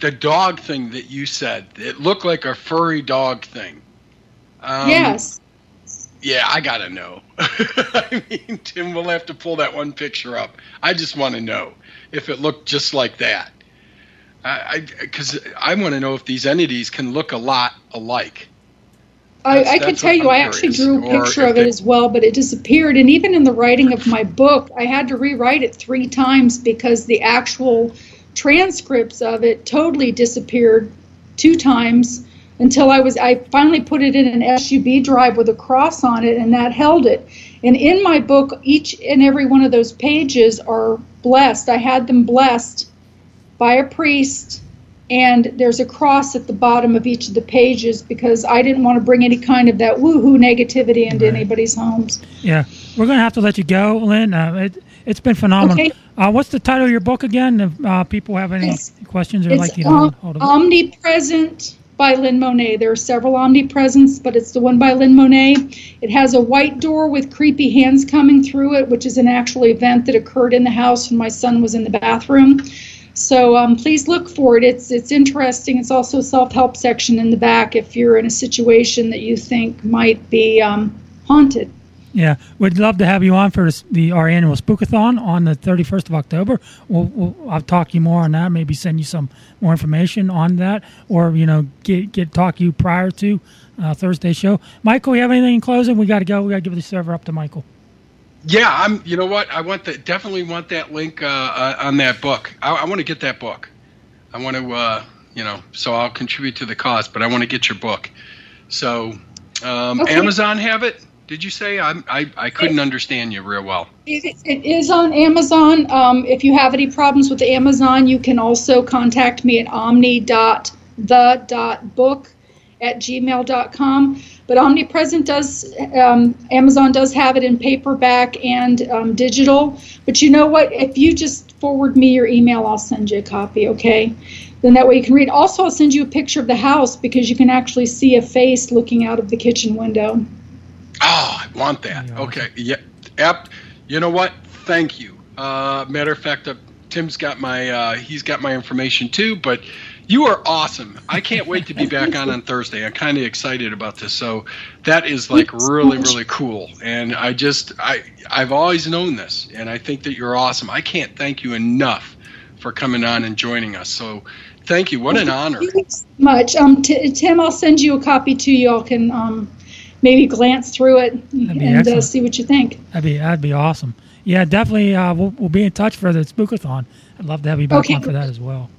The dog thing that you said, it looked like a furry dog thing. Um, yes. Yeah, I gotta know. I mean, Tim, we'll have to pull that one picture up. I just want to know if it looked just like that. I, because I, want to know if these entities can look a lot alike. I, That's- I can tell you, I'm actually drew a picture of it they- as well, but it disappeared. And even in the writing of my book, I had to rewrite it three times because the actual transcripts of it totally disappeared two times. until I was I finally put it in an SUB drive with a cross on it and that held it. And in my book each and every one of those pages are blessed. I had them blessed by a priest and there's a cross at the bottom of each of the pages because I didn't want to bring any kind of that woohoo negativity into right. anybody's homes. Yeah, we're going to have to let you go, Lynn. Uh, it, has been phenomenal. Okay. Uh, what's the title of your book again? If uh, people have any it's, questions or like to um, hold of it. Omnipresent by Lynn Monet. There are several omnipresents, but it's the one by Lynn Monet. It has a white door with creepy hands coming through it, which is an actual event that occurred in the house when my son was in the bathroom. So um, please look for it. It's it's interesting. It's also a self-help section in the back if you're in a situation that you think might be um, haunted. Yeah, we'd love to have you on for the our annual Spookathon on the 31st of October. We'll, we'll, I'll talk you more on that. Maybe send you some more information on that, or you know, get get talk you prior to uh, Thursday show. Michael, you have anything in closing? We got to go. We got to give the server up to Michael. Yeah, I'm. You know what? I want that. Definitely want that link uh, uh, on that book. I, I want to get that book. I want to. Uh, you know, so I'll contribute to the cost, but I want to get your book. So, um, okay. Amazon have it. Did you say I'm, I? I couldn't understand you real well. It, it is on Amazon. Um, if you have any problems with Amazon, you can also contact me at omni.the.book at gmail.com. But Omnipresent does, um, Amazon does have it in paperback and um, digital. But you know what? If you just forward me your email, I'll send you a copy, okay? Then that way you can read. Also, I'll send you a picture of the house because you can actually see a face looking out of the kitchen window. Oh, I want that. Okay. Yeah. Yep. You know what? Thank you. Uh, matter of fact, uh, Tim's got my uh, he's got my information too. But you are awesome. I can't wait to be back on on Thursday. I'm kind of excited about this. So that is like really really cool. And I just I I've always known this, and I think that you're awesome. I can't thank you enough for coming on and joining us. So thank you. What an honor. Thank you so much. Um, t- Tim, I'll send you a copy too. Y'all can um maybe glance through it and uh, see what you think. That'd be that'd be awesome. Yeah, definitely. Uh, we'll, we'll be in touch for the Spookathon. I'd love to have you back okay. on for that as well.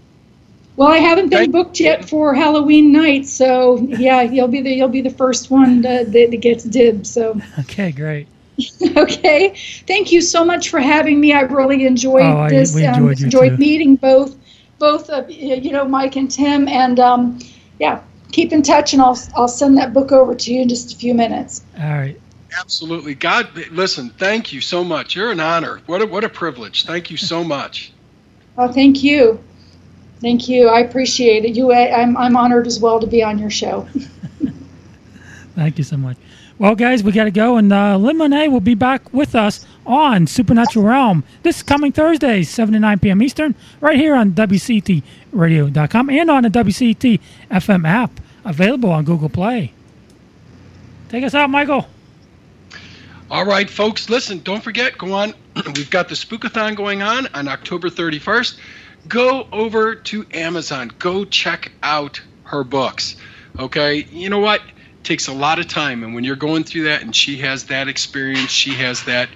Well, I haven't been booked yet for Halloween night, so yeah, you'll be the you'll be the first one to, that, that gets dibs. So okay, great. okay, thank you so much for having me. I really enjoyed oh, this. I, enjoyed, um, enjoyed meeting both both of you know Mike and Tim, and um, yeah, keep in touch, and I'll I'll send that book over to you in just a few minutes. All right. Absolutely. God, listen. Thank you so much. You're an honor. What a what a privilege. Thank you so much. Oh, thank you. Thank you. I appreciate it. You, I'm I'm honored as well to be on your show. thank you so much. Well, guys, we got to go, and uh, Lynn Monet will be back with us on Supernatural Realm this coming Thursday, 7 to 9 p.m. Eastern, right here on WCETradio.com and on the WCET FM app, available on Google Play. Take us out, Michael. All right, folks, listen, don't forget, go on. We've got the Spookathon going on on October 31st. Go over to Amazon. Go check out her books. Okay? You know what? takes a lot of time and when you're going through that and she has that experience she has that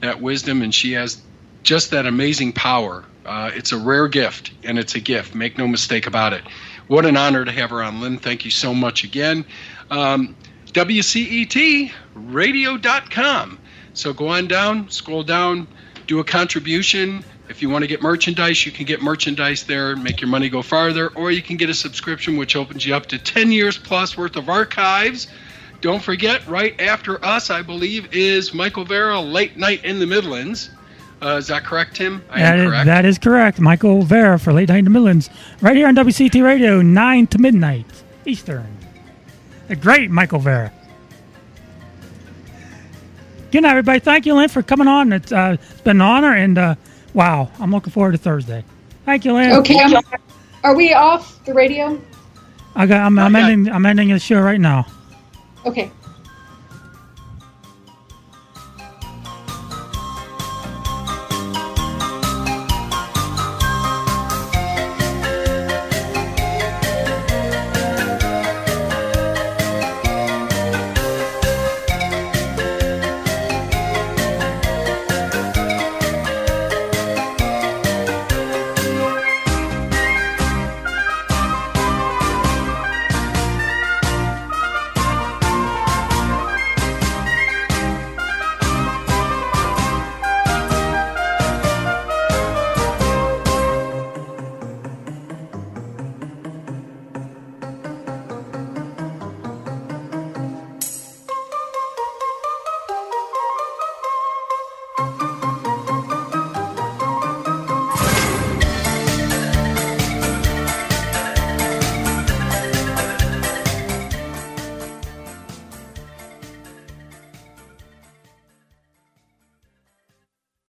that wisdom and she has just that amazing power. Uh, it's a rare gift and it's a gift. Make no mistake about it. What an honor to have her on. Lynn thank you so much again. Um, wcetradio.com so go on down scroll down do a contribution. If you want to get merchandise, you can get merchandise there and make your money go farther, or you can get a subscription, which opens you up to 10 years plus worth of archives. Don't forget, right after us, I believe, is Michael Vera, Late Night in the Midlands. Uh, is that correct, Tim? I that, is, correct. that is correct. Michael Vera for Late Night in the Midlands, right here on WCET Radio, 9 to midnight Eastern. The great Michael Vera. Good night, everybody. Thank you, Lynn, for coming on. It's, uh, it's been an honor, and uh, Wow, I'm looking forward to Thursday. Thank you, Lynn. Okay, I'm, are we off the radio? I got. I'm, I'm ending. I'm ending the show right now. Okay.